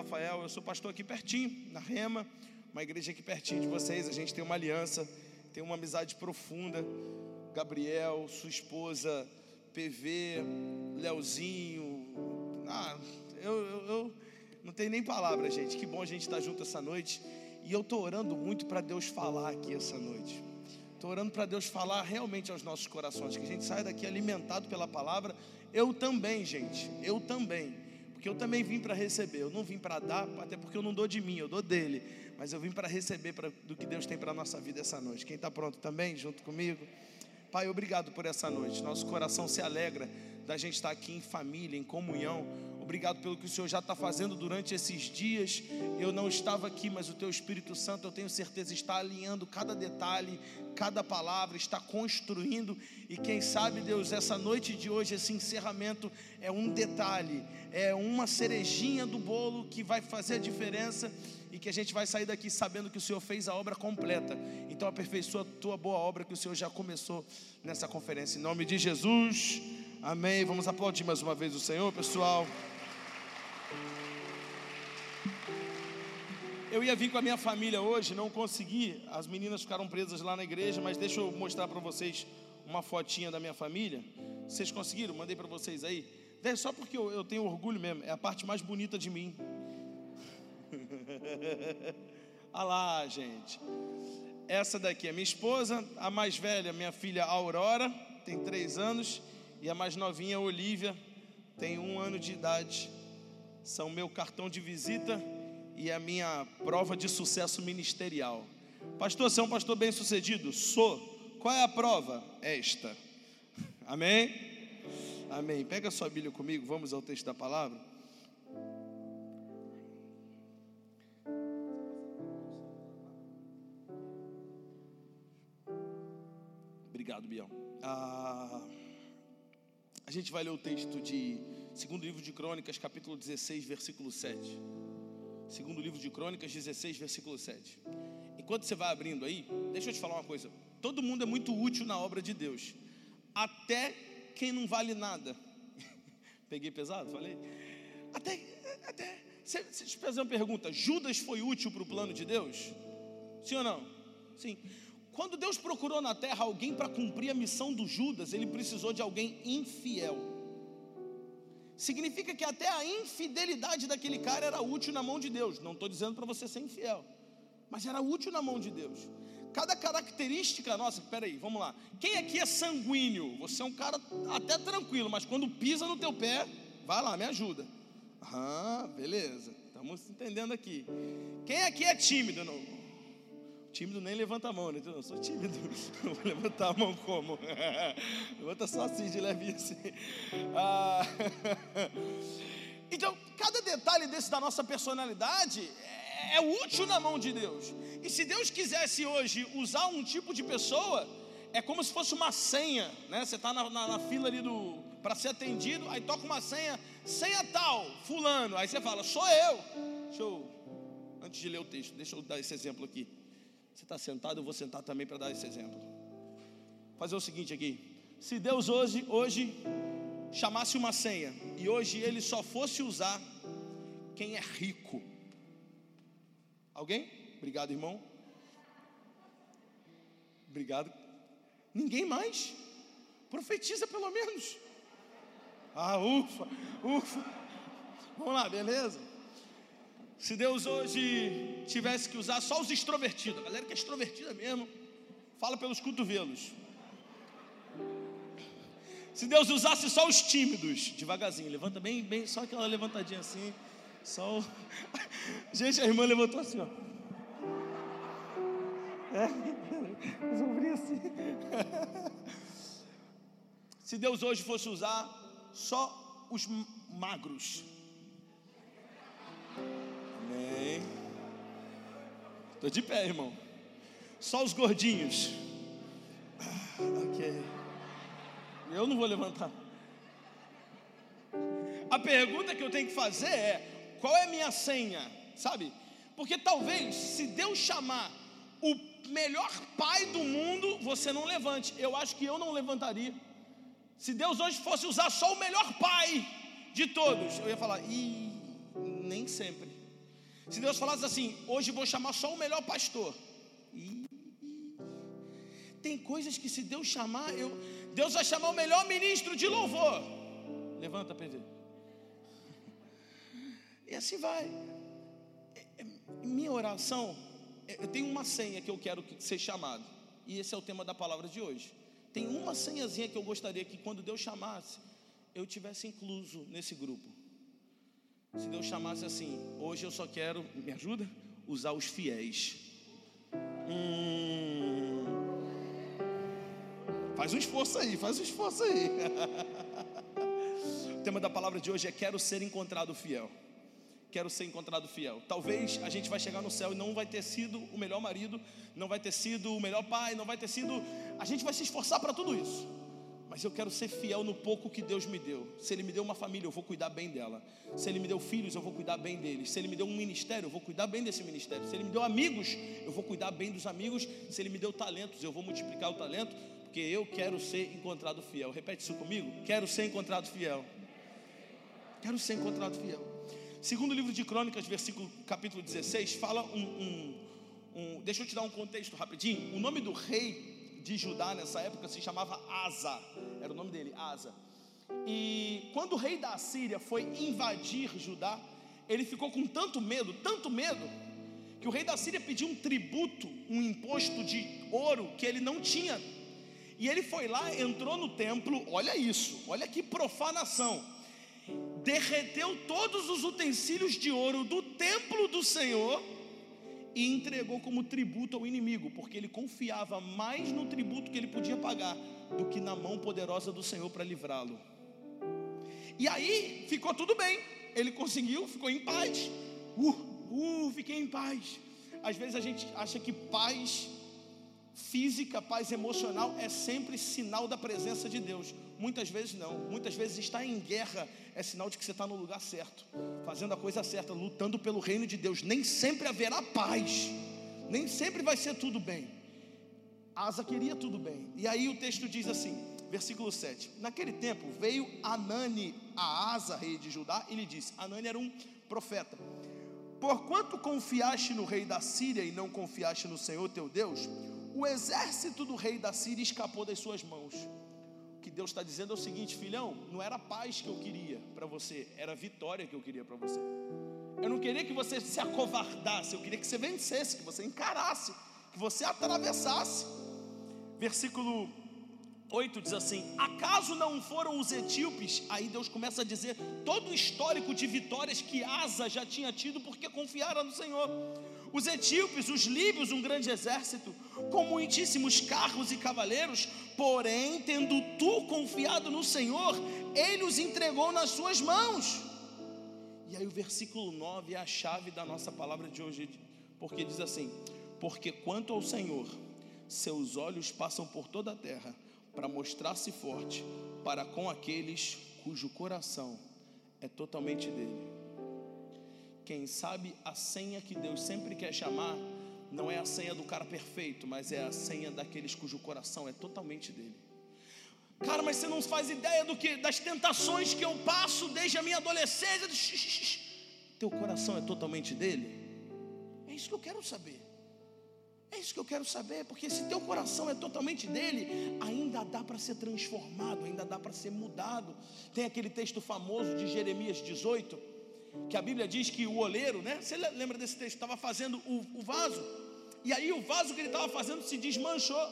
Rafael, eu sou pastor aqui pertinho, na Rema, uma igreja aqui pertinho de vocês. A gente tem uma aliança, tem uma amizade profunda. Gabriel, sua esposa, PV, Leozinho. Ah, eu, eu, eu não tenho nem palavra, gente. Que bom a gente estar junto essa noite. E eu estou orando muito para Deus falar aqui essa noite. Estou orando para Deus falar realmente aos nossos corações, que a gente saia daqui alimentado pela palavra. Eu também, gente, eu também. Porque eu também vim para receber. Eu não vim para dar, até porque eu não dou de mim, eu dou dele. Mas eu vim para receber pra, do que Deus tem para a nossa vida essa noite. Quem está pronto também, junto comigo? Pai, obrigado por essa noite. Nosso coração se alegra da gente estar aqui em família, em comunhão Obrigado pelo que o Senhor já está fazendo durante esses dias. Eu não estava aqui, mas o Teu Espírito Santo, eu tenho certeza, está alinhando cada detalhe, cada palavra, está construindo. E quem sabe, Deus, essa noite de hoje, esse encerramento é um detalhe, é uma cerejinha do bolo que vai fazer a diferença e que a gente vai sair daqui sabendo que o Senhor fez a obra completa. Então aperfeiçoa a tua boa obra que o Senhor já começou nessa conferência. Em nome de Jesus. Amém. Vamos aplaudir mais uma vez o Senhor, pessoal. Eu ia vir com a minha família hoje, não consegui. As meninas ficaram presas lá na igreja, mas deixa eu mostrar para vocês uma fotinha da minha família. Vocês conseguiram? Mandei para vocês aí. Só porque eu, eu, tenho orgulho mesmo. É a parte mais bonita de mim. Olha lá, gente. Essa daqui é minha esposa, a mais velha, minha filha Aurora, tem três anos, e a mais novinha, Olivia, tem um ano de idade. São meu cartão de visita e a minha prova de sucesso ministerial. Pastor, você é um pastor bem sucedido? Sou. Qual é a prova? Esta. Amém? Amém. Pega sua Bíblia comigo, vamos ao texto da palavra. Obrigado, Biel. Ah, a gente vai ler o texto de segundo livro de Crônicas, capítulo 16, versículo 7. Segundo livro de Crônicas 16, versículo 7. Enquanto você vai abrindo aí, deixa eu te falar uma coisa. Todo mundo é muito útil na obra de Deus. Até quem não vale nada. Peguei pesado? Falei? Até, até. Você, você te fazer uma pergunta: Judas foi útil para o plano de Deus? Sim ou não? Sim. Quando Deus procurou na terra alguém para cumprir a missão do Judas, ele precisou de alguém infiel significa que até a infidelidade daquele cara era útil na mão de Deus. Não estou dizendo para você ser infiel, mas era útil na mão de Deus. Cada característica nossa, peraí, vamos lá. Quem aqui é sanguíneo? Você é um cara até tranquilo, mas quando pisa no teu pé, vai lá, me ajuda. Ah, beleza, estamos entendendo aqui. Quem aqui é tímido? Não, Tímido nem levanta a mão, né? Eu sou tímido. vou levantar a mão como? Levanta só assim, de levinho assim. Ah. Então, cada detalhe desse da nossa personalidade é, é útil na mão de Deus. E se Deus quisesse hoje usar um tipo de pessoa, é como se fosse uma senha, né? Você está na, na, na, fila ali do para ser atendido, aí toca uma senha, senha tal, fulano. Aí você fala, sou eu. Deixa eu, antes de ler o texto, deixa eu dar esse exemplo aqui. Você está sentado, eu vou sentar também para dar esse exemplo. Fazer o seguinte aqui: se Deus hoje, hoje chamasse uma senha e hoje ele só fosse usar quem é rico. Alguém? Obrigado, irmão. Obrigado. Ninguém mais? Profetiza pelo menos. Ah, ufa, ufa. Vamos lá, beleza? Se Deus hoje tivesse que usar só os extrovertidos, a galera que é extrovertida mesmo, fala pelos cotovelos. Se Deus usasse só os tímidos, devagarzinho, levanta bem, bem, só aquela levantadinha assim, só o... Gente, a irmã levantou assim, ó. É, assim. Se Deus hoje fosse usar só os magros. Estou de pé, irmão. Só os gordinhos. Ah, ok. Eu não vou levantar. A pergunta que eu tenho que fazer é: qual é a minha senha? Sabe? Porque talvez, se Deus chamar o melhor pai do mundo, você não levante. Eu acho que eu não levantaria. Se Deus hoje fosse usar só o melhor pai de todos, eu ia falar, e nem sempre. Se Deus falasse assim, hoje vou chamar só o melhor pastor. tem coisas que se Deus chamar, eu, Deus vai chamar o melhor ministro de louvor. Levanta, PV. E assim vai. É, é, minha oração, é, eu tenho uma senha que eu quero ser chamado. E esse é o tema da palavra de hoje. Tem uma senhazinha que eu gostaria que quando Deus chamasse, eu tivesse incluso nesse grupo. Se Deus chamasse assim, hoje eu só quero, me ajuda? Usar os fiéis. Hum, faz um esforço aí, faz um esforço aí. o tema da palavra de hoje é quero ser encontrado fiel quero ser encontrado fiel. Talvez a gente vai chegar no céu e não vai ter sido o melhor marido, não vai ter sido o melhor pai, não vai ter sido. A gente vai se esforçar para tudo isso. Mas eu quero ser fiel no pouco que Deus me deu. Se Ele me deu uma família, eu vou cuidar bem dela. Se Ele me deu filhos, eu vou cuidar bem deles. Se Ele me deu um ministério, eu vou cuidar bem desse ministério. Se Ele me deu amigos, eu vou cuidar bem dos amigos. Se Ele me deu talentos, eu vou multiplicar o talento, porque eu quero ser encontrado fiel. Repete isso comigo: quero ser encontrado fiel. Quero ser encontrado fiel. Segundo livro de Crônicas, versículo capítulo 16, fala um, um, um, Deixa eu te dar um contexto rapidinho. O nome do rei de Judá nessa época se chamava Asa. Era o nome dele, Asa. E quando o rei da Assíria foi invadir Judá, ele ficou com tanto medo, tanto medo, que o rei da Síria pediu um tributo, um imposto de ouro que ele não tinha. E ele foi lá, entrou no templo, olha isso, olha que profanação derreteu todos os utensílios de ouro do templo do Senhor e entregou como tributo ao inimigo, porque ele confiava mais no tributo que ele podia pagar do que na mão poderosa do Senhor para livrá-lo. E aí ficou tudo bem, ele conseguiu, ficou em paz. Uh, uh, fiquei em paz. Às vezes a gente acha que paz física, paz emocional é sempre sinal da presença de Deus. Muitas vezes não. Muitas vezes estar em guerra é sinal de que você está no lugar certo, fazendo a coisa certa, lutando pelo reino de Deus. Nem sempre haverá paz, nem sempre vai ser tudo bem. Asa queria tudo bem. E aí o texto diz assim, versículo 7: Naquele tempo veio Anani a Asa, rei de Judá, e lhe disse: Anani era um profeta. Porquanto confiaste no rei da Síria e não confiaste no Senhor teu Deus, o exército do rei da Síria escapou das suas mãos que Deus está dizendo é o seguinte, filhão, não era paz que eu queria para você, era vitória que eu queria para você. Eu não queria que você se acovardasse, eu queria que você vencesse, que você encarasse, que você atravessasse. Versículo 8 diz assim: Acaso não foram os etíopes? Aí Deus começa a dizer todo o histórico de vitórias que Asa já tinha tido porque confiara no Senhor. Os etíopes, os líbios, um grande exército, com muitíssimos carros e cavaleiros, porém, tendo tu confiado no Senhor, ele os entregou nas suas mãos. E aí o versículo 9 é a chave da nossa palavra de hoje, porque diz assim: Porque quanto ao Senhor, seus olhos passam por toda a terra para mostrar-se forte para com aqueles cujo coração é totalmente dele. Quem sabe a senha que Deus sempre quer chamar não é a senha do cara perfeito, mas é a senha daqueles cujo coração é totalmente dele. Cara, mas você não faz ideia do que das tentações que eu passo desde a minha adolescência. Teu coração é totalmente dele? É isso que eu quero saber. É isso que eu quero saber, porque se teu coração é totalmente dele, ainda dá para ser transformado, ainda dá para ser mudado. Tem aquele texto famoso de Jeremias 18, que a Bíblia diz que o oleiro, né? Você lembra desse texto? Estava fazendo o, o vaso, e aí o vaso que ele estava fazendo se desmanchou.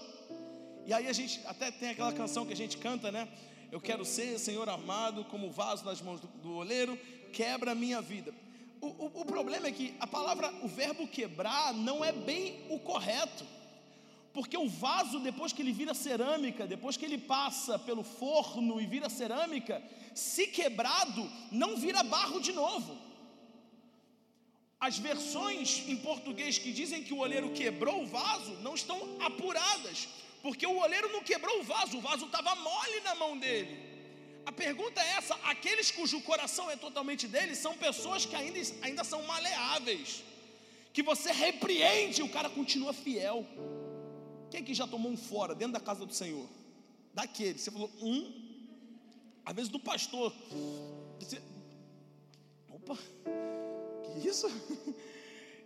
E aí a gente até tem aquela canção que a gente canta, né? Eu quero ser, Senhor armado, como vaso nas mãos do, do oleiro, quebra a minha vida. O, o, o problema é que a palavra, o verbo quebrar, não é bem o correto. Porque o vaso, depois que ele vira cerâmica, depois que ele passa pelo forno e vira cerâmica, se quebrado, não vira barro de novo. As versões em português que dizem que o oleiro quebrou o vaso não estão apuradas, porque o oleiro não quebrou o vaso, o vaso estava mole na mão dele. A pergunta é essa: aqueles cujo coração é totalmente dele são pessoas que ainda, ainda são maleáveis, que você repreende e o cara continua fiel. Quem que já tomou um fora dentro da casa do Senhor? Daquele, você falou, um, às vezes do pastor. Você, opa, que isso?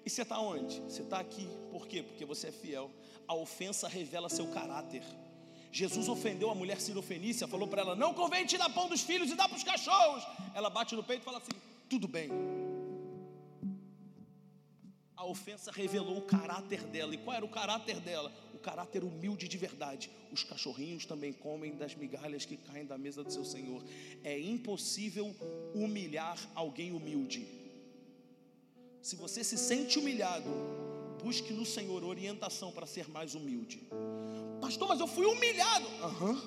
E você está onde? Você está aqui. Por quê? Porque você é fiel. A ofensa revela seu caráter. Jesus ofendeu a mulher sirofenícia, falou para ela: Não convém tirar pão dos filhos e dar para os cachorros. Ela bate no peito e fala assim: Tudo bem. A ofensa revelou o caráter dela. E qual era o caráter dela? O caráter humilde de verdade. Os cachorrinhos também comem das migalhas que caem da mesa do seu Senhor. É impossível humilhar alguém humilde. Se você se sente humilhado, busque no Senhor orientação para ser mais humilde. Pastor, mas eu fui humilhado. Uhum.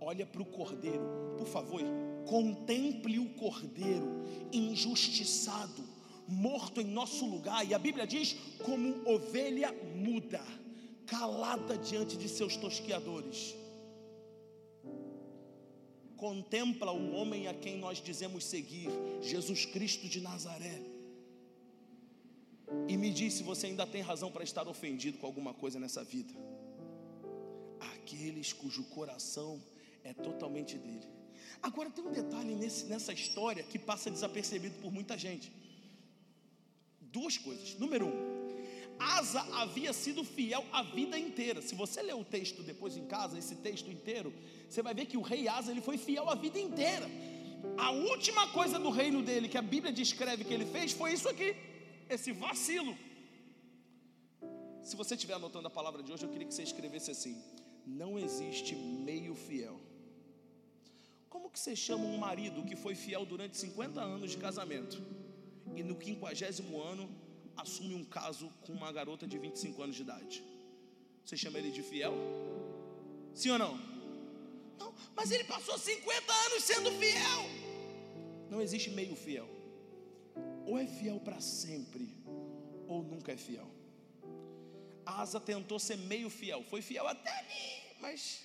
Olha para o cordeiro, por favor, contemple o cordeiro injustiçado, morto em nosso lugar, e a Bíblia diz: como ovelha muda, calada diante de seus tosquiadores. Contempla o homem a quem nós dizemos seguir, Jesus Cristo de Nazaré e me diz se você ainda tem razão para estar ofendido com alguma coisa nessa vida. Aqueles cujo coração é totalmente dele. Agora tem um detalhe nesse, nessa história que passa desapercebido por muita gente. Duas coisas. Número um, Asa havia sido fiel a vida inteira. Se você ler o texto depois em casa, esse texto inteiro, você vai ver que o rei Asa ele foi fiel a vida inteira. A última coisa do reino dele que a Bíblia descreve que ele fez foi isso aqui esse vacilo. Se você estiver anotando a palavra de hoje, eu queria que você escrevesse assim: não existe meio fiel. Como que você chama um marido que foi fiel durante 50 anos de casamento e no 50 ano assume um caso com uma garota de 25 anos de idade? Você chama ele de fiel? Sim ou não? Não, mas ele passou 50 anos sendo fiel. Não existe meio fiel ou é fiel para sempre, ou nunca é fiel. Asa tentou ser meio fiel, foi fiel até ali, mas.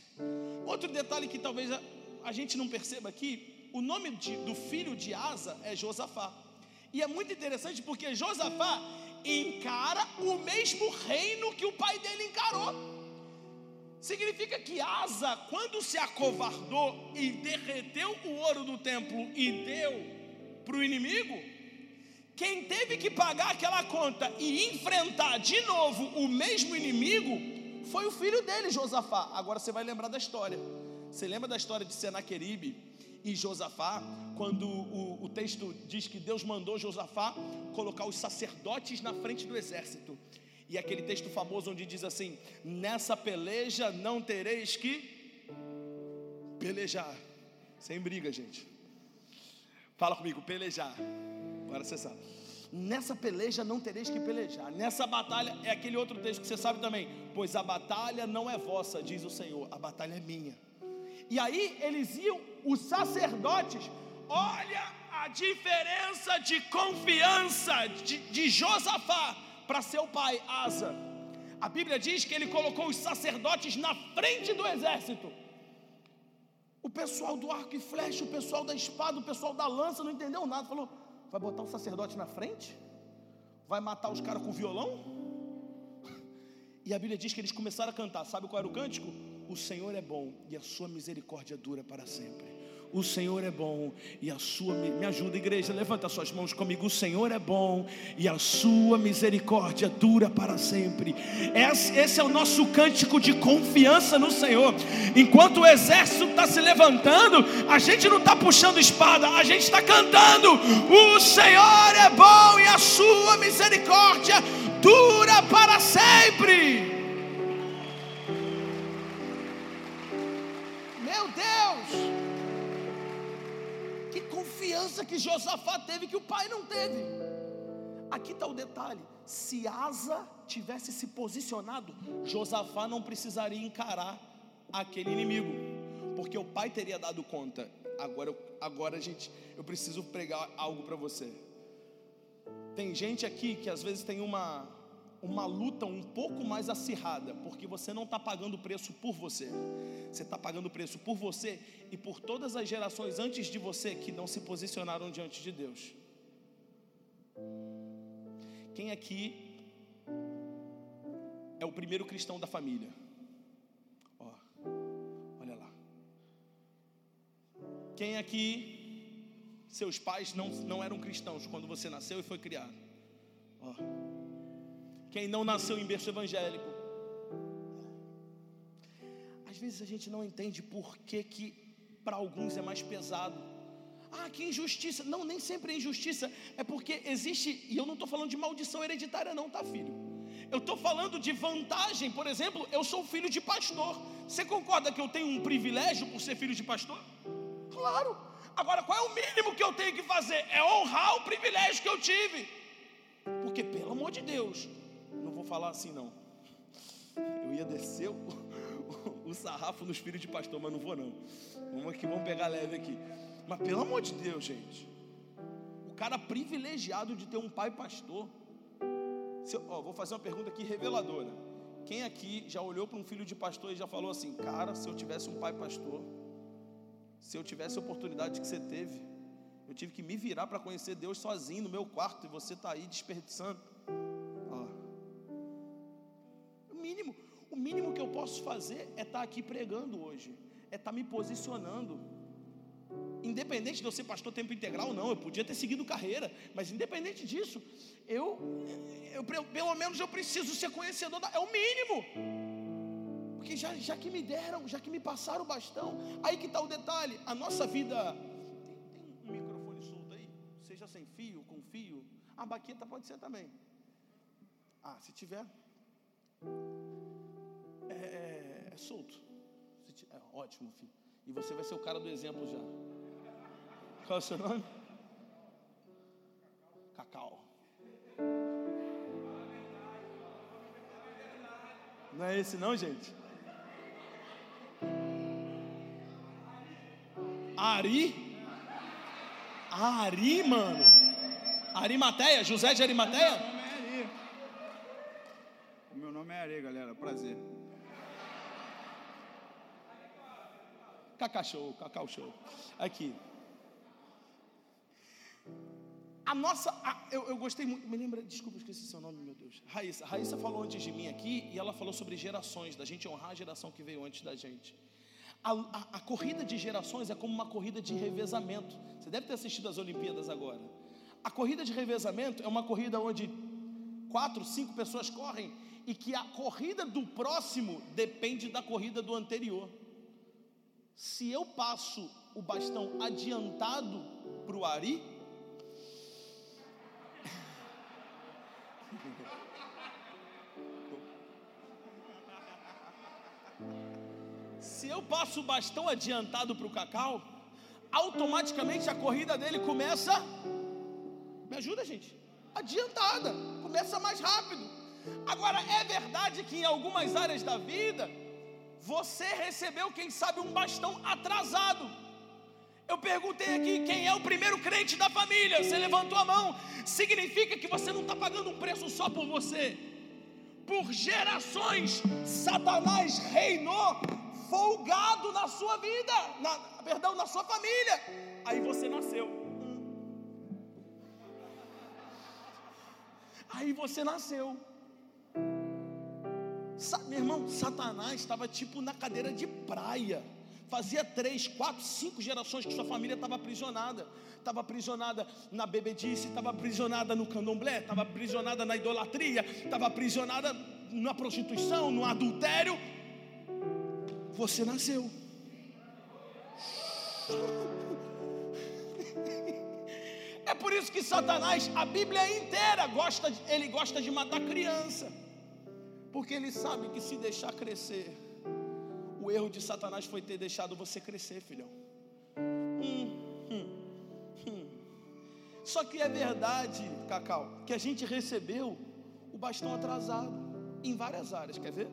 Outro detalhe que talvez a, a gente não perceba aqui: o nome de, do filho de Asa é Josafá. E é muito interessante porque Josafá encara o mesmo reino que o pai dele encarou. Significa que Asa, quando se acovardou e derreteu o ouro do templo e deu para o inimigo, quem teve que pagar aquela conta e enfrentar de novo o mesmo inimigo foi o filho dele, Josafá. Agora você vai lembrar da história. Você lembra da história de Senaqueribe e Josafá, quando o, o texto diz que Deus mandou Josafá colocar os sacerdotes na frente do exército. E aquele texto famoso onde diz assim: Nessa peleja não tereis que pelejar. Sem briga, gente. Fala comigo, pelejar. Agora você sabe. Nessa peleja não tereis que pelejar. Nessa batalha é aquele outro texto que você sabe também. Pois a batalha não é vossa, diz o Senhor, a batalha é minha. E aí eles iam, os sacerdotes, olha a diferença de confiança de, de Josafá para seu pai Asa. A Bíblia diz que ele colocou os sacerdotes na frente do exército. O pessoal do arco e flecha, o pessoal da espada, o pessoal da lança não entendeu nada. Falou: Vai botar o sacerdote na frente? Vai matar os caras com violão? E a Bíblia diz que eles começaram a cantar. Sabe qual era o cântico? O Senhor é bom e a sua misericórdia dura para sempre. O Senhor é bom e a sua me ajuda, igreja, levanta suas mãos comigo. O Senhor é bom e a sua misericórdia dura para sempre. Esse é o nosso cântico de confiança no Senhor. Enquanto o exército está se levantando, a gente não está puxando espada, a gente está cantando. O Senhor é bom e a sua misericórdia dura para sempre. Confiança que Josafá teve que o pai não teve. Aqui está o detalhe: se Asa tivesse se posicionado, Josafá não precisaria encarar aquele inimigo, porque o pai teria dado conta. Agora, agora gente, eu preciso pregar algo para você. Tem gente aqui que às vezes tem uma uma luta um pouco mais acirrada, porque você não está pagando o preço por você, você está pagando o preço por você e por todas as gerações antes de você que não se posicionaram diante de Deus. Quem aqui é o primeiro cristão da família? Ó, olha lá. Quem aqui seus pais não, não eram cristãos quando você nasceu e foi criado. Ó. Quem não nasceu em berço evangélico. Às vezes a gente não entende por que, que para alguns é mais pesado. Ah, que injustiça. Não, nem sempre é injustiça. É porque existe, e eu não estou falando de maldição hereditária, não, tá, filho? Eu estou falando de vantagem. Por exemplo, eu sou filho de pastor. Você concorda que eu tenho um privilégio por ser filho de pastor? Claro. Agora, qual é o mínimo que eu tenho que fazer? É honrar o privilégio que eu tive. Porque, pelo amor de Deus, não vou falar assim não. Eu ia descer o, o, o sarrafo no espírito de pastor, mas não vou não. Vamos aqui, vamos pegar leve aqui. Mas pelo amor de Deus, gente. O cara privilegiado de ter um pai pastor. Eu, ó, vou fazer uma pergunta aqui reveladora. Quem aqui já olhou para um filho de pastor e já falou assim, cara, se eu tivesse um pai pastor, se eu tivesse a oportunidade que você teve, eu tive que me virar para conhecer Deus sozinho no meu quarto e você está aí desperdiçando. Posso fazer é estar tá aqui pregando hoje, é estar tá me posicionando. Independente de eu ser pastor tempo integral, não, eu podia ter seguido carreira, mas independente disso, eu, eu pelo menos eu preciso ser conhecedor, da, é o mínimo. Porque já, já que me deram, já que me passaram o bastão, aí que está o detalhe: a nossa vida. Tem, tem um microfone solto aí? Seja sem fio, com fio. A baqueta pode ser também. Ah, se tiver. É, é, é solto. É, ótimo, filho. E você vai ser o cara do exemplo já. Qual é o seu nome? Cacau. Não é esse não, gente? Ari? Ari, mano. Arimateia, José de Arimateia? Cacau Show, Cacau Show. Aqui. A nossa, a, eu, eu, gostei muito, me lembra, desculpa, esqueci seu nome, meu Deus. Raíssa. Raíssa falou antes de mim aqui e ela falou sobre gerações, da gente honrar a geração que veio antes da gente. A, a, a, corrida de gerações é como uma corrida de revezamento. Você deve ter assistido as Olimpíadas agora. A corrida de revezamento é uma corrida onde quatro, cinco pessoas correm e que a corrida do próximo depende da corrida do anterior. Se eu passo o bastão adiantado para o Ari, se eu passo o bastão adiantado para o Cacau, automaticamente a corrida dele começa. Me ajuda, gente? Adiantada, começa mais rápido. Agora, é verdade que em algumas áreas da vida, você recebeu, quem sabe, um bastão atrasado. Eu perguntei aqui quem é o primeiro crente da família. Você levantou a mão. Significa que você não está pagando um preço só por você. Por gerações, Satanás reinou folgado na sua vida, na, perdão, na sua família. Aí você nasceu. Aí você nasceu. Meu irmão, Satanás estava tipo na cadeira de praia. Fazia três, quatro, cinco gerações que sua família estava aprisionada. Estava aprisionada na bebedice, estava aprisionada no candomblé, estava aprisionada na idolatria, estava aprisionada na prostituição, no adultério você nasceu. É por isso que Satanás, a Bíblia inteira gosta, ele gosta de matar criança. Porque ele sabe que se deixar crescer, o erro de Satanás foi ter deixado você crescer, filhão. Hum, hum, hum. Só que é verdade, Cacau, que a gente recebeu o bastão atrasado em várias áreas, quer ver?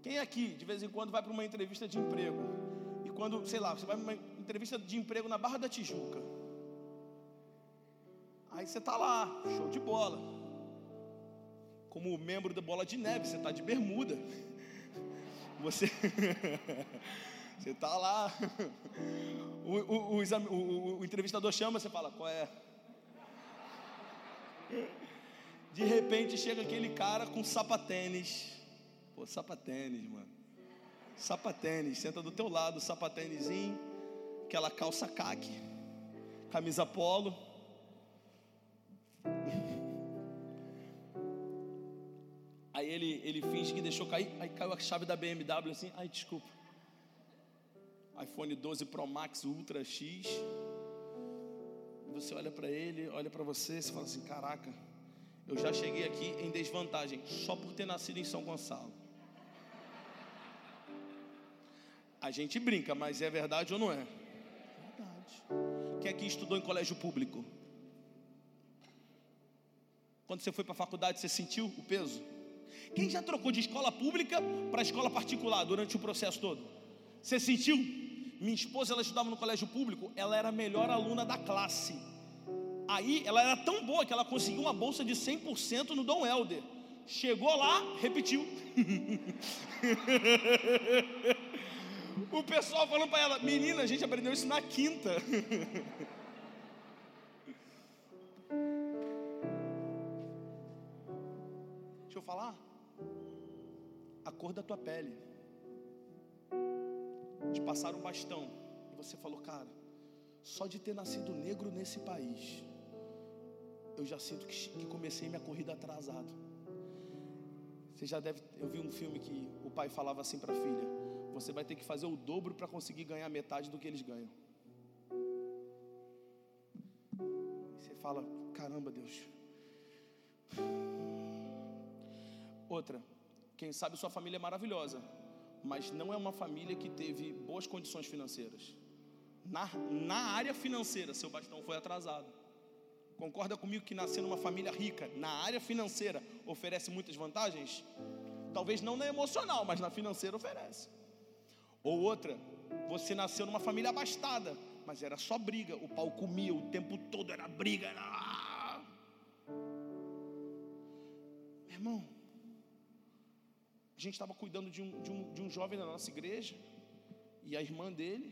Quem aqui, de vez em quando, vai para uma entrevista de emprego? E quando, sei lá, você vai para uma entrevista de emprego na Barra da Tijuca. Aí você está lá, show de bola. Como membro da bola de neve, você está de bermuda. Você. você está lá. O, o, o, o, entrevistador chama, você fala, qual é? De repente chega aquele cara com sapatênis Pô, sapatênis, mano. Sapatênis, senta do teu lado, sapatênisinho, aquela calça caque, camisa polo. Ele, finge que deixou cair, aí caiu a chave da BMW assim, ai desculpa. iPhone 12 Pro Max Ultra X. Você olha para ele, olha para você, você fala assim: caraca, eu já cheguei aqui em desvantagem só por ter nascido em São Gonçalo. A gente brinca, mas é verdade ou não é? Verdade. Quem aqui estudou em colégio público? Quando você foi para a faculdade, você sentiu o peso? Quem já trocou de escola pública para escola particular durante o processo todo? Você sentiu? Minha esposa, ela estudava no colégio público, ela era a melhor aluna da classe. Aí, ela era tão boa que ela conseguiu uma bolsa de 100% no Dom Helder. Chegou lá, repetiu. o pessoal falando para ela: Menina, a gente aprendeu isso na quinta. eu falar a cor da tua pele. Te passaram um bastão e você falou, cara, só de ter nascido negro nesse país, eu já sinto que, que comecei minha corrida atrasado. Você já deve, eu vi um filme que o pai falava assim para a filha: você vai ter que fazer o dobro para conseguir ganhar metade do que eles ganham. Você fala, caramba, Deus. Outra, quem sabe sua família é maravilhosa, mas não é uma família que teve boas condições financeiras. Na, na área financeira, seu bastão foi atrasado. Concorda comigo que nascer numa família rica, na área financeira, oferece muitas vantagens? Talvez não na emocional, mas na financeira oferece. Ou outra, você nasceu numa família abastada, mas era só briga, o pau comia o tempo todo, era briga. Era... Meu irmão, a gente estava cuidando de um, de, um, de um jovem da nossa igreja, e a irmã dele,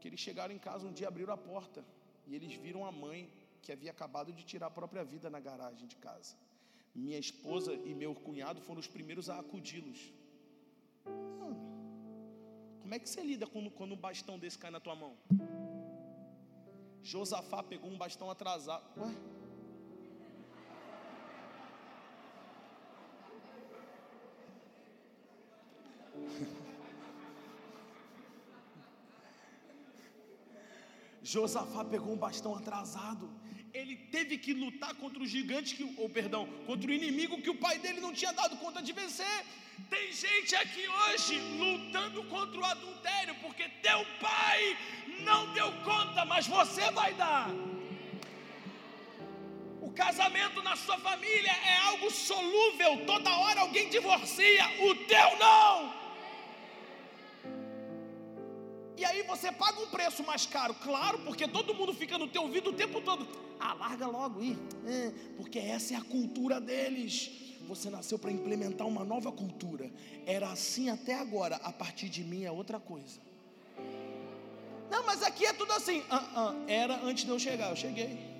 que eles chegaram em casa um dia, abriram a porta, e eles viram a mãe que havia acabado de tirar a própria vida na garagem de casa. Minha esposa e meu cunhado foram os primeiros a acudi-los. Mano, como é que você lida quando, quando um bastão desse cai na tua mão? Josafá pegou um bastão atrasado. Ué? Josafá pegou um bastão atrasado. Ele teve que lutar contra o gigante, que, ou perdão, contra o inimigo que o pai dele não tinha dado conta de vencer. Tem gente aqui hoje lutando contra o adultério, porque teu pai não deu conta, mas você vai dar. O casamento na sua família é algo solúvel, toda hora alguém divorcia, o teu não. E aí você paga um preço mais caro, claro, porque todo mundo fica no teu ouvido o tempo todo. Ah, larga logo aí, é, porque essa é a cultura deles. Você nasceu para implementar uma nova cultura. Era assim até agora, a partir de mim é outra coisa. Não, mas aqui é tudo assim. Uh, uh, era antes de eu chegar, eu cheguei.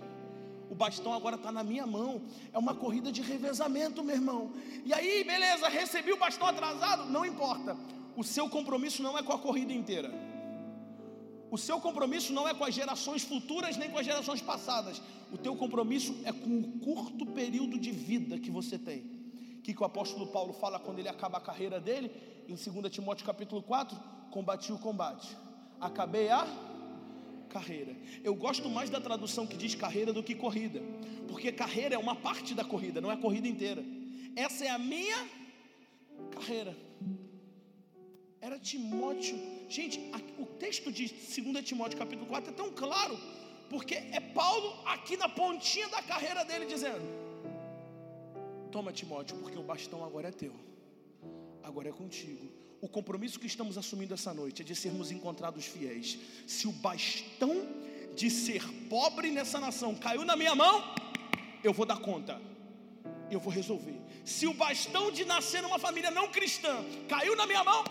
O bastão agora está na minha mão. É uma corrida de revezamento, meu irmão. E aí, beleza, recebi o bastão atrasado, não importa. O seu compromisso não é com a corrida inteira. O seu compromisso não é com as gerações futuras nem com as gerações passadas. O teu compromisso é com o curto período de vida que você tem. O que, que o apóstolo Paulo fala quando ele acaba a carreira dele? Em 2 Timóteo capítulo 4, combati o combate. Acabei a carreira. Eu gosto mais da tradução que diz carreira do que corrida. Porque carreira é uma parte da corrida, não é a corrida inteira. Essa é a minha carreira. Era Timóteo Gente, o texto de 2 Timóteo capítulo 4 é tão claro, porque é Paulo aqui na pontinha da carreira dele dizendo: Toma, Timóteo, porque o bastão agora é teu, agora é contigo. O compromisso que estamos assumindo essa noite é de sermos encontrados fiéis. Se o bastão de ser pobre nessa nação caiu na minha mão, eu vou dar conta, eu vou resolver. Se o bastão de nascer numa família não cristã caiu na minha mão,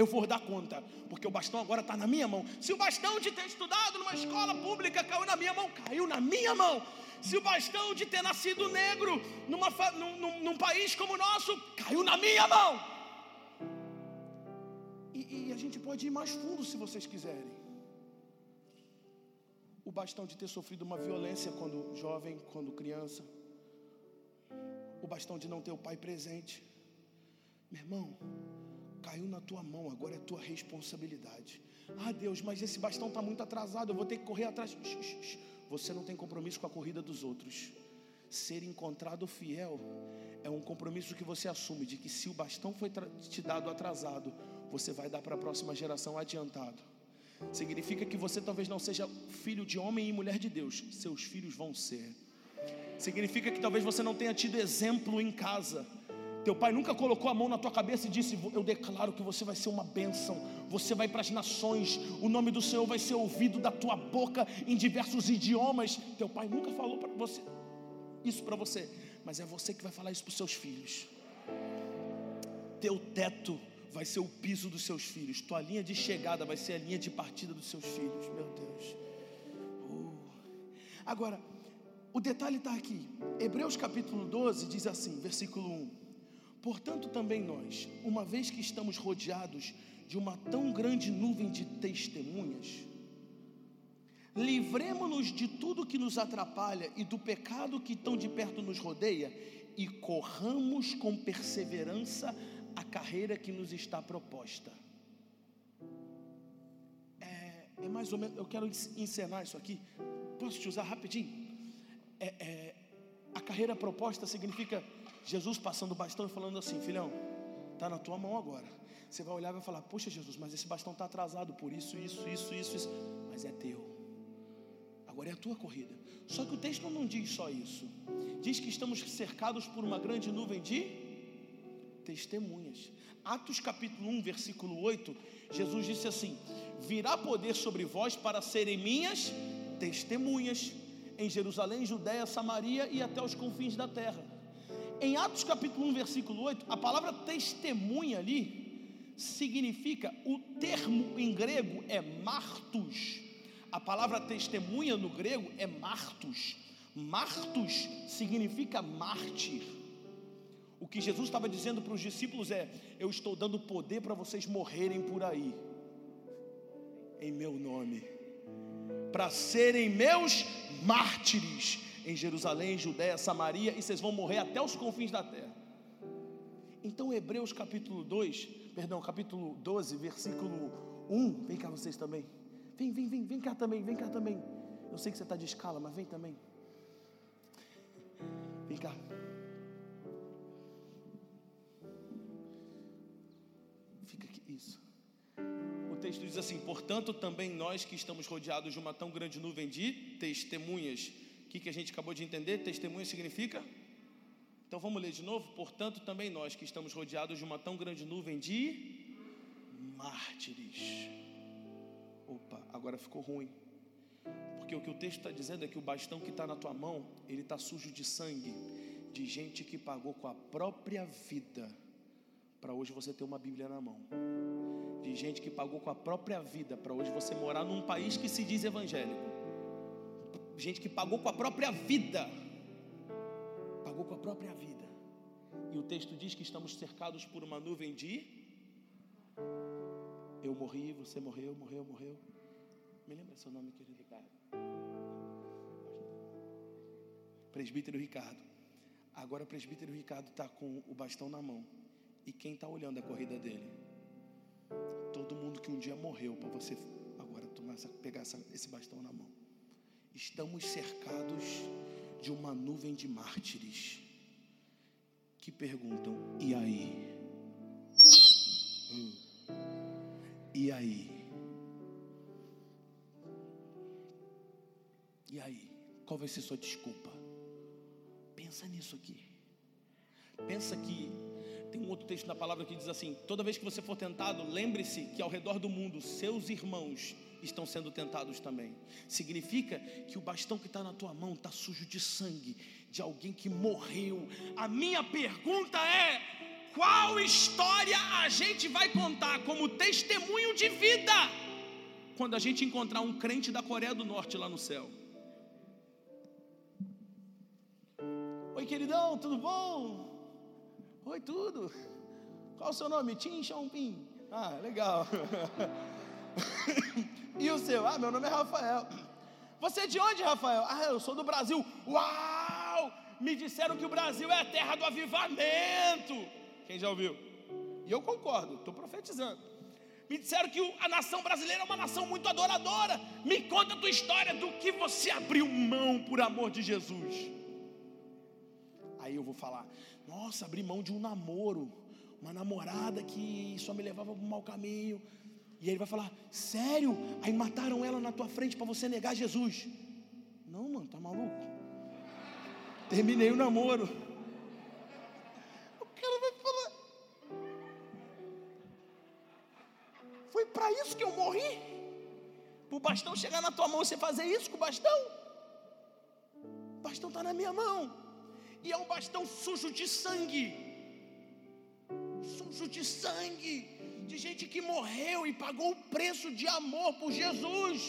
eu vou dar conta, porque o bastão agora está na minha mão. Se o bastão de ter estudado numa escola pública caiu na minha mão, caiu na minha mão. Se o bastão de ter nascido negro numa, num, num, país como o nosso, caiu na minha mão. E, e a gente pode ir mais fundo se vocês quiserem. o bastão de ter sofrido uma violência quando jovem, quando criança, o bastão de não ter o pai presente. Meu irmão, caiu na tua mão, agora é tua responsabilidade. Ah, Deus, mas esse bastão está muito atrasado, eu vou ter que correr atrás. Você não tem compromisso com a corrida dos outros. Ser encontrado fiel é um compromisso que você assume de que se o bastão foi te dado atrasado, você vai dar para a próxima geração adiantado. Significa que você talvez não seja filho de homem e mulher de Deus, seus filhos vão ser. Significa que talvez você não tenha tido exemplo em casa. Teu pai nunca colocou a mão na tua cabeça e disse: Eu declaro que você vai ser uma bênção, você vai para as nações, o nome do Senhor vai ser ouvido da tua boca em diversos idiomas. Teu pai nunca falou para você isso para você, mas é você que vai falar isso para os seus filhos. Teu teto vai ser o piso dos seus filhos, tua linha de chegada vai ser a linha de partida dos seus filhos, meu Deus. Uh. Agora, o detalhe está aqui, Hebreus capítulo 12 diz assim, versículo 1: Portanto, também nós, uma vez que estamos rodeados de uma tão grande nuvem de testemunhas, livremos-nos de tudo que nos atrapalha e do pecado que tão de perto nos rodeia e corramos com perseverança a carreira que nos está proposta. É, é mais ou menos, eu quero encenar isso aqui. Posso te usar rapidinho? É, é, a carreira proposta significa Jesus passando o bastão e falando assim: filhão, está na tua mão agora. Você vai olhar e vai falar: Poxa, Jesus, mas esse bastão está atrasado por isso, isso, isso, isso, isso. Mas é teu agora é a tua corrida. Só que o texto não diz só isso. Diz que estamos cercados por uma grande nuvem de testemunhas. Atos capítulo 1, versículo 8, Jesus disse assim: Virá poder sobre vós para serem minhas testemunhas em Jerusalém, Judéia, Samaria e até os confins da terra. Em Atos capítulo 1, versículo 8, a palavra testemunha ali significa, o termo em grego é martus a palavra testemunha no grego é martus. Martus significa mártir. O que Jesus estava dizendo para os discípulos é: Eu estou dando poder para vocês morrerem por aí, em meu nome, para serem meus mártires em Jerusalém, Judéia, Samaria, e vocês vão morrer até os confins da terra. Então, Hebreus capítulo 2, perdão, capítulo 12, versículo 1, vem cá vocês também. Vem, vem, vem, vem cá também, vem cá também. Eu sei que você está de escala, mas vem também. Vem cá. Fica aqui, isso. O texto diz assim: Portanto, também nós que estamos rodeados de uma tão grande nuvem de testemunhas. O que, que a gente acabou de entender? Testemunha significa? Então vamos ler de novo. Portanto, também nós que estamos rodeados de uma tão grande nuvem de mártires opa, agora ficou ruim. Porque o que o texto está dizendo é que o bastão que está na tua mão, ele está sujo de sangue, de gente que pagou com a própria vida, para hoje você ter uma Bíblia na mão. De gente que pagou com a própria vida, para hoje você morar num país que se diz evangélico. Gente que pagou com a própria vida. Pagou com a própria vida. E o texto diz que estamos cercados por uma nuvem de eu morri, você morreu, morreu, morreu. Me lembra seu nome, querido Ricardo? Presbítero Ricardo. Agora o presbítero Ricardo está com o bastão na mão. E quem está olhando a corrida dele? Todo mundo que um dia morreu para você agora tomar essa, pegar essa, esse bastão na mão. Estamos cercados de uma nuvem de mártires que perguntam: e aí? Hum. E aí? E aí? Qual vai ser sua desculpa? Pensa nisso aqui. Pensa que tem um outro texto na palavra que diz assim: toda vez que você for tentado, lembre-se que ao redor do mundo seus irmãos estão sendo tentados também. Significa que o bastão que está na tua mão está sujo de sangue de alguém que morreu. A minha pergunta é: qual história a gente vai contar como testemunho de vida quando a gente encontrar um crente da Coreia do Norte lá no céu? Oi, queridão, tudo bom? Oi, tudo. Qual o seu nome? Tim Pin. Ah, legal. e o seu? Ah, meu nome é Rafael. Você é de onde, Rafael? Ah, eu sou do Brasil. Uau! Me disseram que o Brasil é a terra do avivamento. Quem já ouviu? E eu concordo, estou profetizando. Me disseram que a nação brasileira é uma nação muito adoradora. Me conta a tua história do que você abriu mão por amor de Jesus. Aí eu vou falar: Nossa, abri mão de um namoro, uma namorada que só me levava para um mau caminho. E ele vai falar: Sério? Aí mataram ela na tua frente para você negar Jesus. Não, mano, tá maluco? Terminei o namoro. O cara vai falar: Foi para isso que eu morri? Para o bastão chegar na tua mão e você fazer isso com o bastão? O bastão está na minha mão. E é um bastão sujo de sangue. Sujo de sangue. De gente que morreu e pagou o preço de amor por Jesus.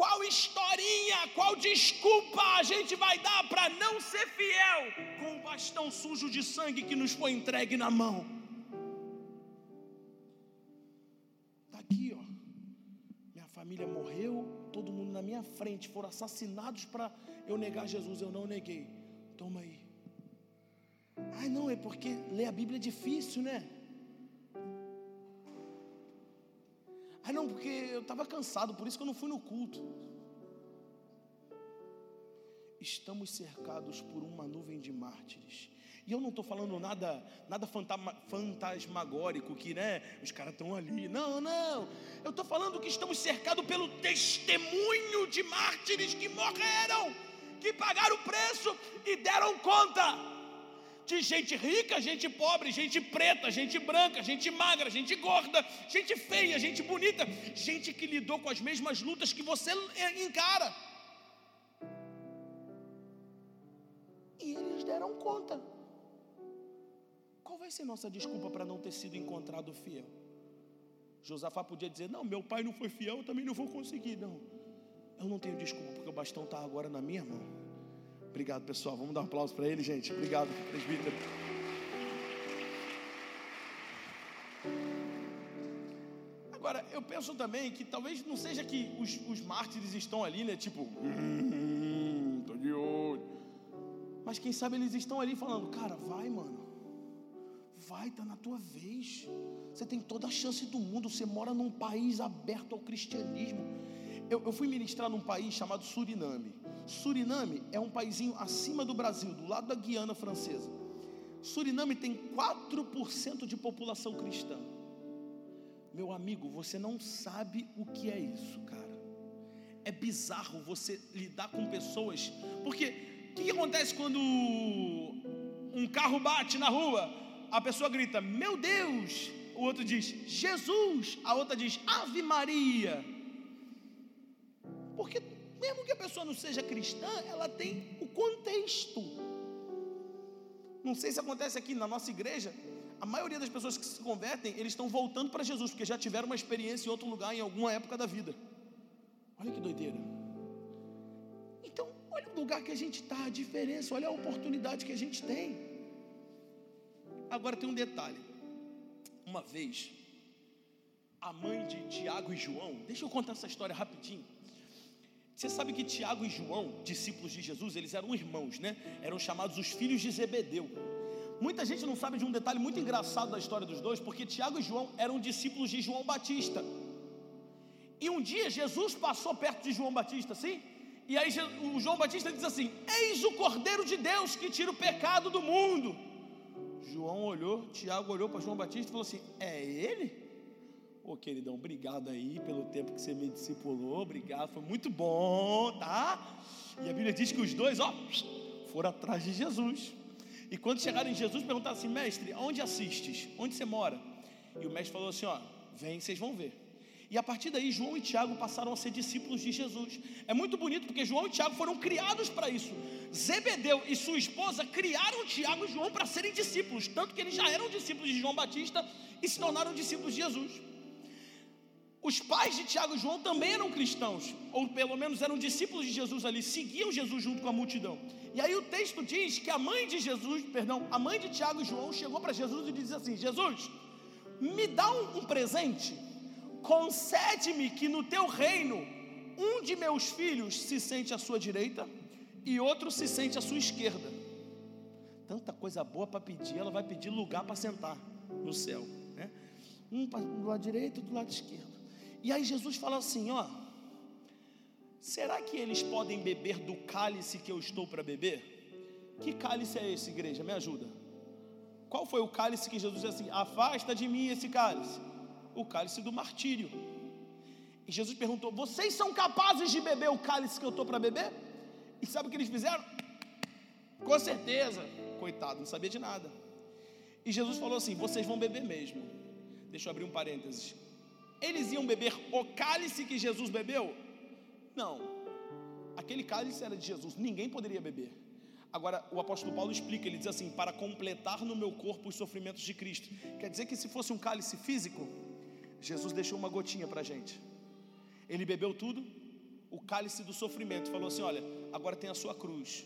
Qual historinha, qual desculpa a gente vai dar para não ser fiel com o bastão sujo de sangue que nos foi entregue na mão? família morreu, todo mundo na minha frente, foram assassinados para eu negar Jesus, eu não neguei. Toma aí. Ai, não, é porque ler a Bíblia é difícil, né? Ai, não, porque eu estava cansado, por isso que eu não fui no culto. Estamos cercados por uma nuvem de mártires e eu não estou falando nada, nada fantasmagórico que, né, os caras estão ali. Não, não. Eu estou falando que estamos cercados pelo testemunho de mártires que morreram, que pagaram o preço e deram conta. De gente rica, gente pobre, gente preta, gente branca, gente magra, gente gorda, gente feia, gente bonita, gente que lidou com as mesmas lutas que você encara. E eles deram conta. Qual vai ser nossa desculpa para não ter sido encontrado fiel? Josafá podia dizer: Não, meu pai não foi fiel, eu também não vou conseguir. Não, eu não tenho desculpa, porque o bastão está agora na minha mão. Obrigado, pessoal. Vamos dar um aplauso para ele, gente. Obrigado, presbítero. Agora, eu penso também que talvez não seja que os, os mártires estão ali, né? Tipo, hum, tô de olho. Mas quem sabe eles estão ali falando, cara, vai, mano vai, está na tua vez. Você tem toda a chance do mundo. Você mora num país aberto ao cristianismo. Eu, eu fui ministrar num país chamado Suriname. Suriname é um paísinho acima do Brasil, do lado da Guiana Francesa. Suriname tem 4% de população cristã. Meu amigo, você não sabe o que é isso, cara. É bizarro você lidar com pessoas, porque o que acontece quando um carro bate na rua? a pessoa grita, meu Deus, o outro diz, Jesus, a outra diz, Ave Maria. Porque mesmo que a pessoa não seja cristã, ela tem o contexto. Não sei se acontece aqui na nossa igreja, a maioria das pessoas que se convertem, eles estão voltando para Jesus, porque já tiveram uma experiência em outro lugar, em alguma época da vida. Olha que doideira. Então, olha o lugar que a gente está, a diferença, olha a oportunidade que a gente tem. Agora tem um detalhe. Uma vez, a mãe de Tiago e João, deixa eu contar essa história rapidinho. Você sabe que Tiago e João, discípulos de Jesus, eles eram irmãos, né? Eram chamados os filhos de Zebedeu. Muita gente não sabe de um detalhe muito engraçado da história dos dois, porque Tiago e João eram discípulos de João Batista. E um dia Jesus passou perto de João Batista, assim, e aí o João Batista diz assim: Eis o Cordeiro de Deus que tira o pecado do mundo. João olhou, Tiago olhou para João Batista e falou assim: É ele? Ô queridão, obrigado aí pelo tempo que você me discipulou, obrigado, foi muito bom, tá? E a Bíblia diz que os dois, ó, foram atrás de Jesus. E quando chegaram em Jesus, perguntaram assim: Mestre, onde assistes? Onde você mora? E o mestre falou assim: Ó, vem, vocês vão ver. E a partir daí, João e Tiago passaram a ser discípulos de Jesus. É muito bonito porque João e Tiago foram criados para isso. Zebedeu e sua esposa criaram Tiago e João para serem discípulos, tanto que eles já eram discípulos de João Batista e se tornaram discípulos de Jesus. Os pais de Tiago e João também eram cristãos, ou pelo menos eram discípulos de Jesus ali, seguiam Jesus junto com a multidão. E aí o texto diz que a mãe de Jesus, perdão, a mãe de Tiago e João chegou para Jesus e disse assim: Jesus, me dá um, um presente concede-me que no teu reino Um de meus filhos se sente à sua direita e outro se sente à sua esquerda. Tanta coisa boa para pedir, ela vai pedir lugar para sentar no céu, né? Um do lado direito, do lado esquerdo. E aí Jesus fala assim, ó: Será que eles podem beber do cálice que eu estou para beber? Que cálice é esse, igreja? Me ajuda. Qual foi o cálice que Jesus disse assim: Afasta de mim esse cálice? O cálice do martírio. E Jesus perguntou: Vocês são capazes de beber o cálice que eu estou para beber? E sabe o que eles fizeram? Com certeza. Coitado, não sabia de nada. E Jesus falou assim: Vocês vão beber mesmo. Deixa eu abrir um parênteses. Eles iam beber o cálice que Jesus bebeu? Não. Aquele cálice era de Jesus, ninguém poderia beber. Agora, o apóstolo Paulo explica, ele diz assim: para completar no meu corpo os sofrimentos de Cristo. Quer dizer que se fosse um cálice físico, Jesus deixou uma gotinha para a gente. Ele bebeu tudo, o cálice do sofrimento, falou assim: olha, agora tem a sua cruz.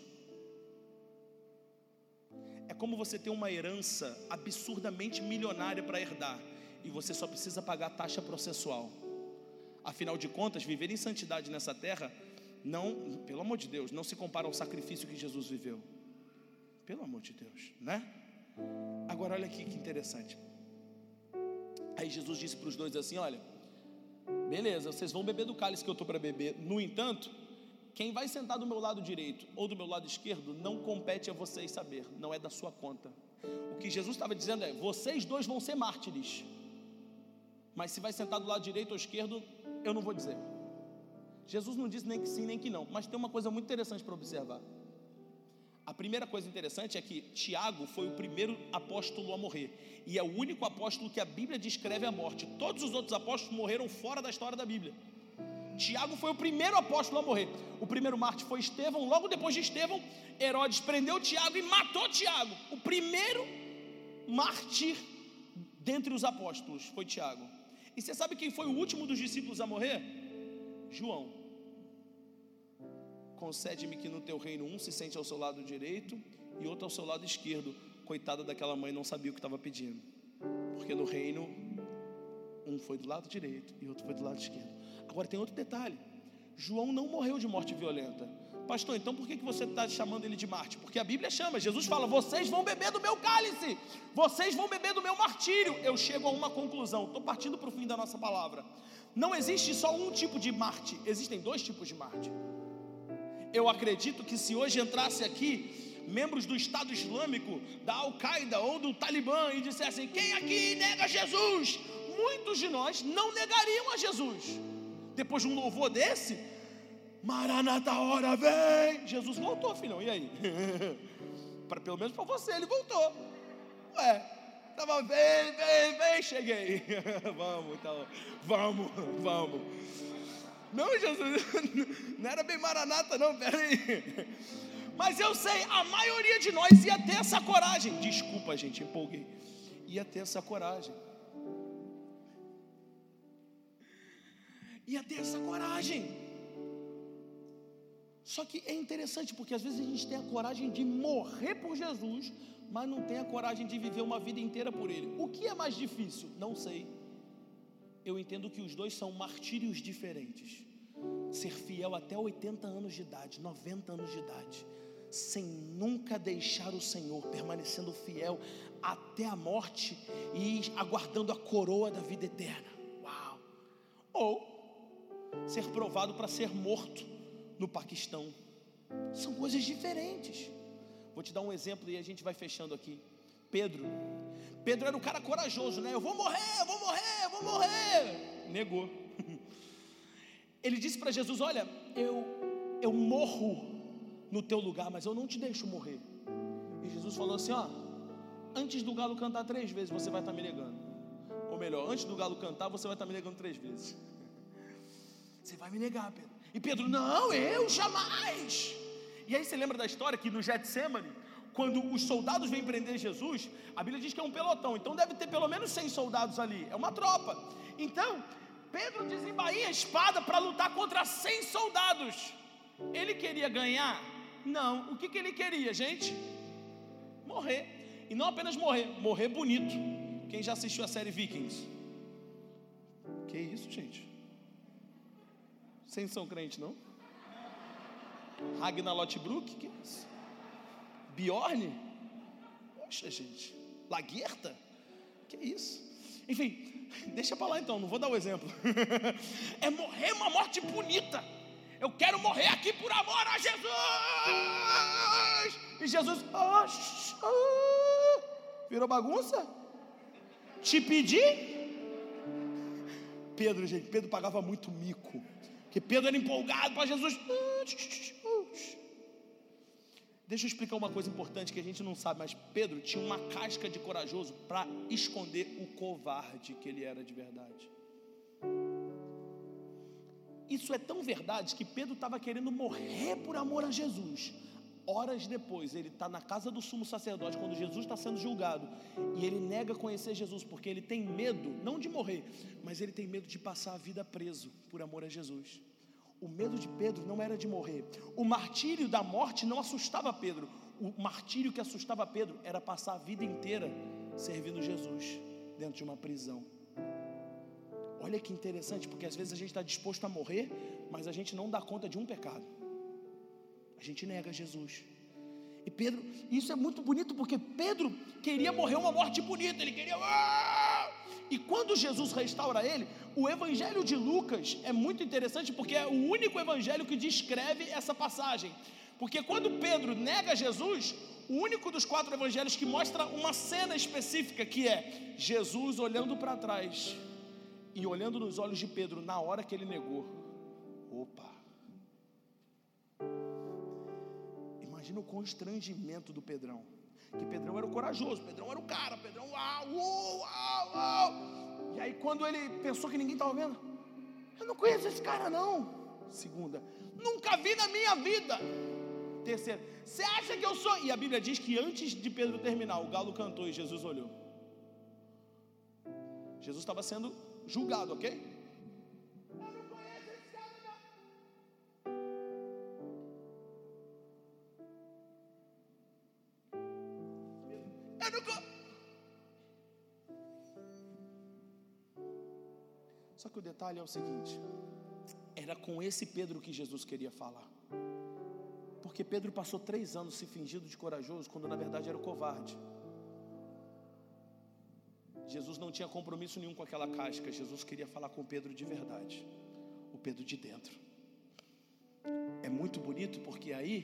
É como você ter uma herança absurdamente milionária para herdar, e você só precisa pagar a taxa processual. Afinal de contas, viver em santidade nessa terra não, pelo amor de Deus, não se compara ao sacrifício que Jesus viveu. Pelo amor de Deus, né? Agora olha aqui que interessante. Aí Jesus disse para os dois assim: Olha, beleza, vocês vão beber do cálice que eu estou para beber. No entanto, quem vai sentar do meu lado direito ou do meu lado esquerdo não compete a vocês saber, não é da sua conta. O que Jesus estava dizendo é: vocês dois vão ser mártires, mas se vai sentar do lado direito ou esquerdo, eu não vou dizer. Jesus não disse nem que sim, nem que não, mas tem uma coisa muito interessante para observar. A primeira coisa interessante é que Tiago foi o primeiro apóstolo a morrer, e é o único apóstolo que a Bíblia descreve a morte. Todos os outros apóstolos morreram fora da história da Bíblia. Tiago foi o primeiro apóstolo a morrer. O primeiro mártir foi Estevão. Logo depois de Estevão, Herodes prendeu Tiago e matou Tiago. O primeiro mártir dentre os apóstolos foi Tiago. E você sabe quem foi o último dos discípulos a morrer? João concede-me que no teu reino um se sente ao seu lado direito e outro ao seu lado esquerdo. Coitada daquela mãe, não sabia o que estava pedindo, porque no reino um foi do lado direito e outro foi do lado esquerdo. Agora tem outro detalhe: João não morreu de morte violenta. Pastor, então por que, você está chamando ele de Marte? Porque a Bíblia chama, Jesus fala: vocês vão beber do meu cálice, vocês vão beber do meu martírio. Eu chego a uma conclusão, estou partindo para o fim da nossa palavra. Não existe só um tipo de Marte, existem dois tipos de Marte. Eu acredito que se hoje entrasse aqui membros do Estado Islâmico, da Al-Qaeda ou do Talibã e dissessem: quem aqui nega Jesus? Muitos de nós não negariam a Jesus. Depois de um louvor desse, Maranata, hora vem! Jesus voltou, filhão, e aí? para, pelo menos para você, ele voltou. Ué, estava vem, vem, vem, cheguei. vamos, então, vamos, vamos. Não, Jesus, não era bem maranata, não, peraí. Mas eu sei, a maioria de nós ia ter essa coragem. Desculpa, gente, empolguei. Ia ter essa coragem. Ia ter essa coragem. Só que é interessante porque às vezes a gente tem a coragem de morrer por Jesus, mas não tem a coragem de viver uma vida inteira por Ele. O que é mais difícil? Não sei eu entendo que os dois são martírios diferentes. Ser fiel até 80 anos de idade, 90 anos de idade, sem nunca deixar o Senhor, permanecendo fiel até a morte e aguardando a coroa da vida eterna. Uau! Ou ser provado para ser morto no Paquistão. São coisas diferentes. Vou te dar um exemplo e a gente vai fechando aqui. Pedro. Pedro era um cara corajoso, né? Eu vou morrer, eu vou morrer, eu vou morrer. Negou. Ele disse para Jesus: Olha, eu, eu morro no teu lugar, mas eu não te deixo morrer. E Jesus falou assim: Ó, antes do galo cantar três vezes, você vai estar me negando. Ou melhor, antes do galo cantar, você vai estar me negando três vezes. Você vai me negar, Pedro. E Pedro, não, eu jamais. E aí você lembra da história que no Getsemane, quando os soldados vêm prender Jesus, a Bíblia diz que é um pelotão, então deve ter pelo menos 100 soldados ali, é uma tropa. Então, Pedro desembainha a espada para lutar contra 100 soldados. Ele queria ganhar? Não. O que, que ele queria, gente? Morrer. E não apenas morrer, morrer bonito. Quem já assistiu a série Vikings? Que isso, gente? Vocês são crente, não? Ragnar Lotbrook? Que é isso? Bjorn? Poxa, gente. Laguerta? Que é isso? Enfim, deixa para lá então, não vou dar o exemplo. é morrer uma morte bonita. Eu quero morrer aqui por amor a Jesus. E Jesus, ah, virou bagunça? Te pedi? Pedro, gente, Pedro pagava muito mico. Porque Pedro era empolgado para Jesus. Deixa eu explicar uma coisa importante que a gente não sabe, mas Pedro tinha uma casca de corajoso para esconder o covarde que ele era de verdade. Isso é tão verdade que Pedro estava querendo morrer por amor a Jesus. Horas depois, ele está na casa do sumo sacerdote, quando Jesus está sendo julgado, e ele nega conhecer Jesus, porque ele tem medo, não de morrer, mas ele tem medo de passar a vida preso por amor a Jesus. O medo de Pedro não era de morrer, o martírio da morte não assustava Pedro, o martírio que assustava Pedro era passar a vida inteira servindo Jesus dentro de uma prisão. Olha que interessante, porque às vezes a gente está disposto a morrer, mas a gente não dá conta de um pecado. A gente nega Jesus. E Pedro, isso é muito bonito porque Pedro queria morrer uma morte bonita, ele queria. Ah! E quando Jesus restaura ele, o evangelho de Lucas é muito interessante porque é o único evangelho que descreve essa passagem. Porque quando Pedro nega Jesus, o único dos quatro evangelhos que mostra uma cena específica que é Jesus olhando para trás e olhando nos olhos de Pedro na hora que ele negou. Opa! Imagina o constrangimento do Pedrão. Que Pedrão era o corajoso, Pedrão era o cara, Pedrão, uau, uau, uau. E aí, quando ele pensou que ninguém estava vendo, eu não conheço esse cara, não. Segunda, nunca vi na minha vida. Terceira, você acha que eu sou? E a Bíblia diz que antes de Pedro terminar, o galo cantou e Jesus olhou. Jesus estava sendo julgado, ok? Que o detalhe é o seguinte: era com esse Pedro que Jesus queria falar. Porque Pedro passou três anos se fingindo de corajoso, quando na verdade era o covarde. Jesus não tinha compromisso nenhum com aquela casca. Jesus queria falar com Pedro de verdade, o Pedro de dentro. É muito bonito porque aí,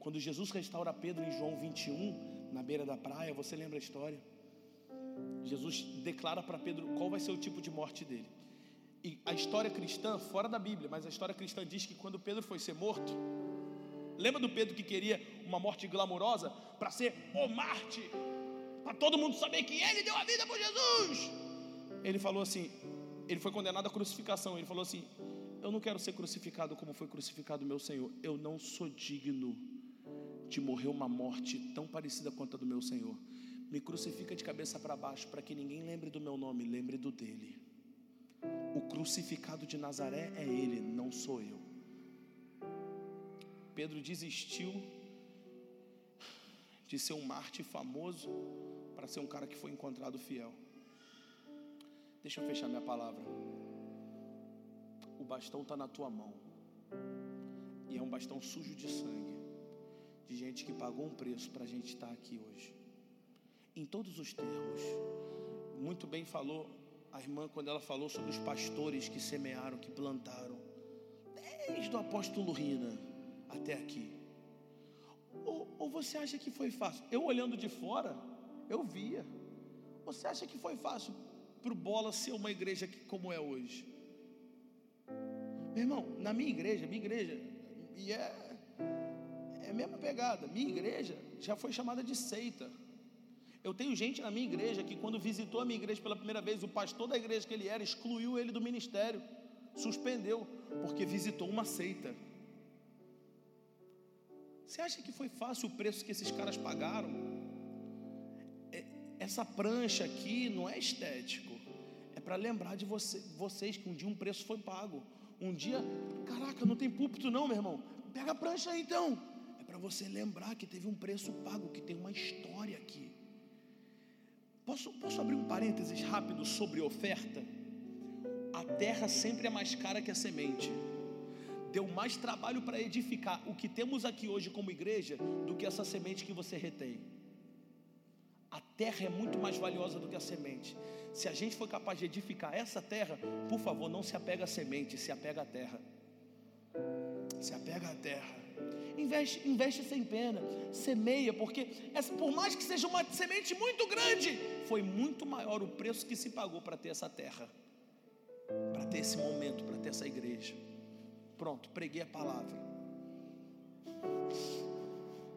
quando Jesus restaura Pedro em João 21, na beira da praia, você lembra a história? Jesus declara para Pedro qual vai ser o tipo de morte dele. E a história cristã, fora da Bíblia, mas a história cristã diz que quando Pedro foi ser morto, lembra do Pedro que queria uma morte glamurosa para ser o Marte, para todo mundo saber que ele deu a vida por Jesus. Ele falou assim: ele foi condenado à crucificação. Ele falou assim: Eu não quero ser crucificado como foi crucificado meu Senhor. Eu não sou digno de morrer uma morte tão parecida quanto a do meu Senhor. Me crucifica de cabeça para baixo, para que ninguém lembre do meu nome, lembre do dele. O crucificado de Nazaré é ele, não sou eu. Pedro desistiu de ser um mártir famoso para ser um cara que foi encontrado fiel. Deixa eu fechar minha palavra. O bastão está na tua mão. E é um bastão sujo de sangue. De gente que pagou um preço para a gente estar tá aqui hoje. Em todos os termos. Muito bem falou a irmã quando ela falou sobre os pastores que semearam, que plantaram. Desde o apóstolo Rina até aqui. Ou, ou você acha que foi fácil? Eu olhando de fora, eu via. Você acha que foi fácil para o Bola ser uma igreja como é hoje? Meu irmão, na minha igreja, minha igreja, e é, é a mesma pegada, minha igreja já foi chamada de seita. Eu tenho gente na minha igreja que, quando visitou a minha igreja pela primeira vez, o pastor da igreja que ele era excluiu ele do ministério, suspendeu, porque visitou uma seita. Você acha que foi fácil o preço que esses caras pagaram? É, essa prancha aqui não é estético, é para lembrar de você, vocês que um dia um preço foi pago. Um dia, caraca, não tem púlpito não, meu irmão. Pega a prancha aí então. É para você lembrar que teve um preço pago, que tem uma história aqui. Posso, posso abrir um parênteses rápido sobre oferta? A terra sempre é mais cara que a semente. deu mais trabalho para edificar o que temos aqui hoje como igreja do que essa semente que você retém. A terra é muito mais valiosa do que a semente. Se a gente for capaz de edificar essa terra, por favor, não se apega à semente, se apega à terra. Se apega à terra. Investe, investe sem pena, semeia, porque essa, por mais que seja uma semente muito grande, foi muito maior o preço que se pagou para ter essa terra, para ter esse momento, para ter essa igreja. Pronto, preguei a palavra.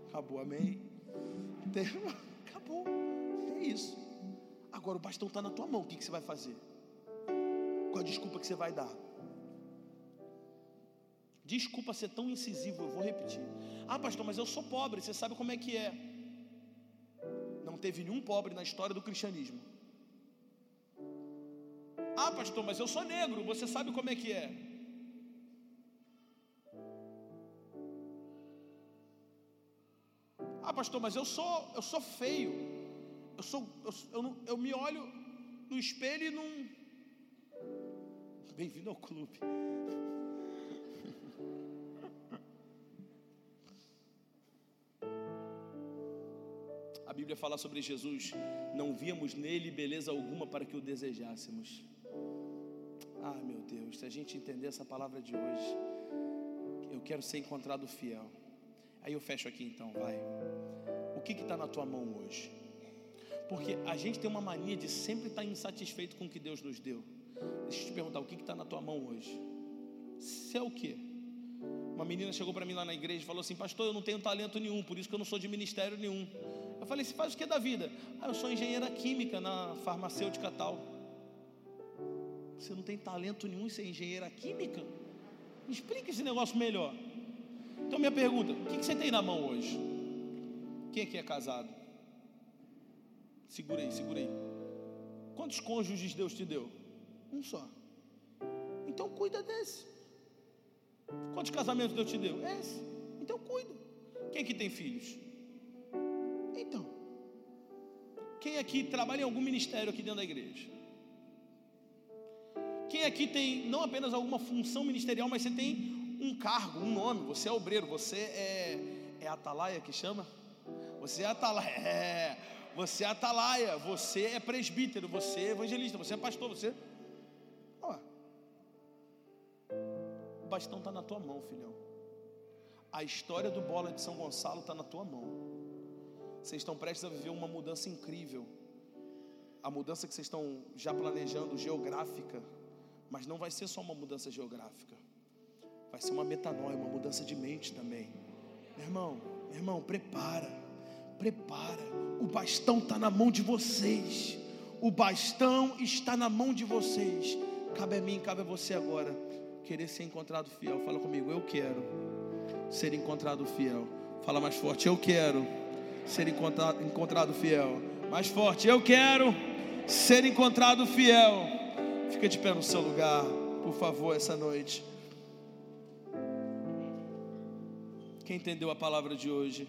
Acabou, amém? Acabou. É isso. Agora o bastão está na tua mão. O que, que você vai fazer? Qual a desculpa que você vai dar? Desculpa ser tão incisivo, eu vou repetir. Ah, pastor, mas eu sou pobre, você sabe como é que é. Não teve nenhum pobre na história do cristianismo. Ah, pastor, mas eu sou negro, você sabe como é que é. Ah, pastor, mas eu sou, eu sou feio. Eu sou, eu, eu, eu me olho no espelho e não. Bem-vindo ao clube. Bíblia fala sobre Jesus: não víamos nele beleza alguma para que o desejássemos. Ah, meu Deus, se a gente entender essa palavra de hoje, eu quero ser encontrado fiel. Aí eu fecho aqui então, vai. O que está na tua mão hoje? Porque a gente tem uma mania de sempre estar tá insatisfeito com o que Deus nos deu. Deixa eu te perguntar, o que está na tua mão hoje? Você é o que? Uma menina chegou para mim lá na igreja e falou assim: Pastor, eu não tenho talento nenhum, por isso que eu não sou de ministério nenhum. Eu falei: Você faz o que da vida? Ah, eu sou engenheira química na farmacêutica tal. Você não tem talento nenhum em ser engenheira química? Me explica esse negócio melhor. Então, minha pergunta: o que você tem na mão hoje? Quem aqui é casado? Segura aí. Quantos cônjuges Deus te deu? Um só. Então, cuida desse. Quantos casamentos Deus te deu? Esse. Então, cuida. Quem aqui tem filhos? Então. Quem aqui trabalha em algum ministério aqui dentro da igreja? Quem aqui tem não apenas alguma função ministerial, mas você tem um cargo, um nome. Você é obreiro, você é, é atalaia que chama? Você é atalaia, é, você é atalaia, você é presbítero, você é evangelista, você é pastor, você. Ó, o bastão está na tua mão, filhão. A história do bola de São Gonçalo está na tua mão. Vocês estão prestes a viver uma mudança incrível. A mudança que vocês estão já planejando, geográfica, mas não vai ser só uma mudança geográfica vai ser uma metanoia, uma mudança de mente também. Meu irmão, meu irmão, prepara, prepara. O bastão está na mão de vocês. O bastão está na mão de vocês. Cabe a mim, cabe a você agora querer ser encontrado fiel. Fala comigo, eu quero ser encontrado fiel. Fala mais forte, eu quero ser encontrado, encontrado fiel. Mais forte, eu quero ser encontrado fiel. Fica de pé no seu lugar, por favor, essa noite. Quem entendeu a palavra de hoje?